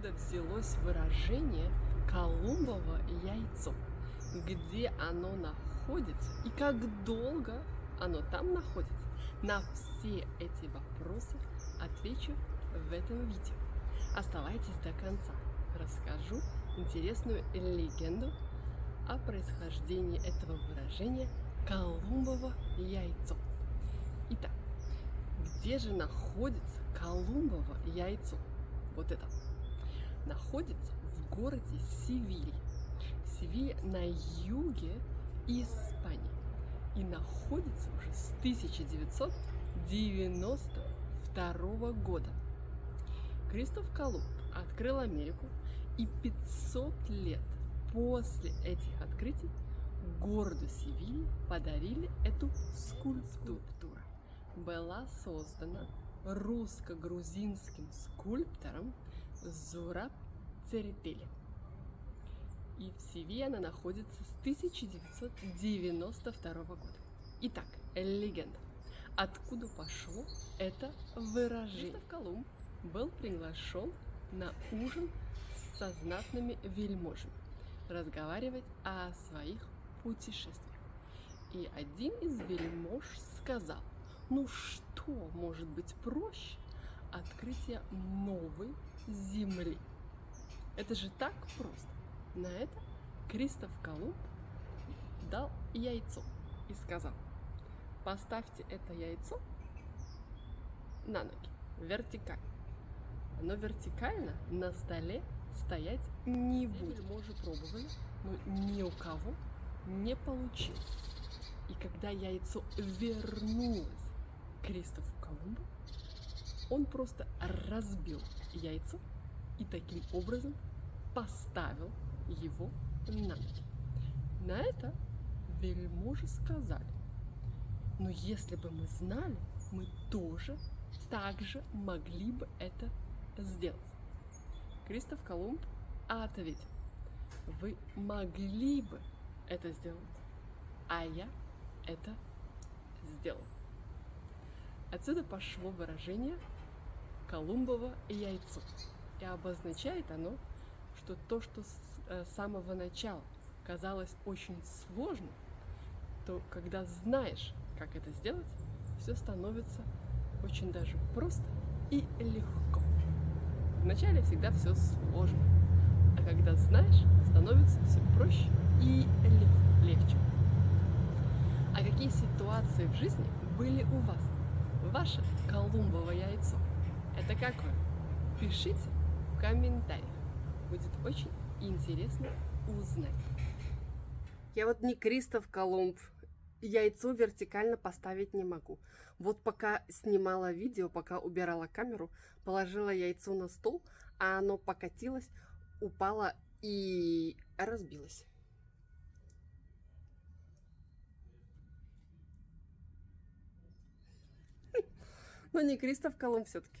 откуда взялось выражение «Колумбово яйцо», где оно находится и как долго оно там находится. На все эти вопросы отвечу в этом видео. Оставайтесь до конца. Расскажу интересную легенду о происхождении этого выражения «Колумбово яйцо». Итак, где же находится Колумбово яйцо? Вот это. Находится в городе Севиль. Севиль на юге Испании. И находится уже с 1992 года. Кристоф Колумб открыл Америку, и 500 лет после этих открытий городу Севиль подарили эту скульптуру. Была создана русско-грузинским скульптором Зураб Церетели. И в Севиле она находится с 1992 года. Итак, легенда. Откуда пошло это выражение? Кристоф Колумб был приглашен на ужин со знатными вельможами разговаривать о своих путешествиях. И один из вельмож сказал, ну что может быть проще открытия новой земли? Это же так просто. На это Кристоф Колумб дал яйцо и сказал, поставьте это яйцо на ноги, вертикально. Оно вертикально на столе стоять не будет. Мы уже пробовали, но ни у кого не получилось. И когда яйцо вернулось Кристофу Колумбу, он просто разбил яйцо и таким образом поставил его на ноги. На это вельможи сказали, но если бы мы знали, мы тоже также могли бы это сделать. Кристоф Колумб ответил, вы могли бы это сделать, а я это сделал. Отсюда пошло выражение Колумбово яйцо. И обозначает оно, что то, что с э, самого начала казалось очень сложным, то когда знаешь, как это сделать, все становится очень даже просто и легко. Вначале всегда все сложно, а когда знаешь, становится все проще и легче. А какие ситуации в жизни были у вас? Ваше Колумбово яйцо. Это какое? Пишите в комментариях. Будет очень интересно узнать. Я вот не Кристоф Колумб, яйцо вертикально поставить не могу. Вот пока снимала видео, пока убирала камеру, положила яйцо на стол, а оно покатилось, упало и разбилось. Но не Кристоф Колумб все-таки.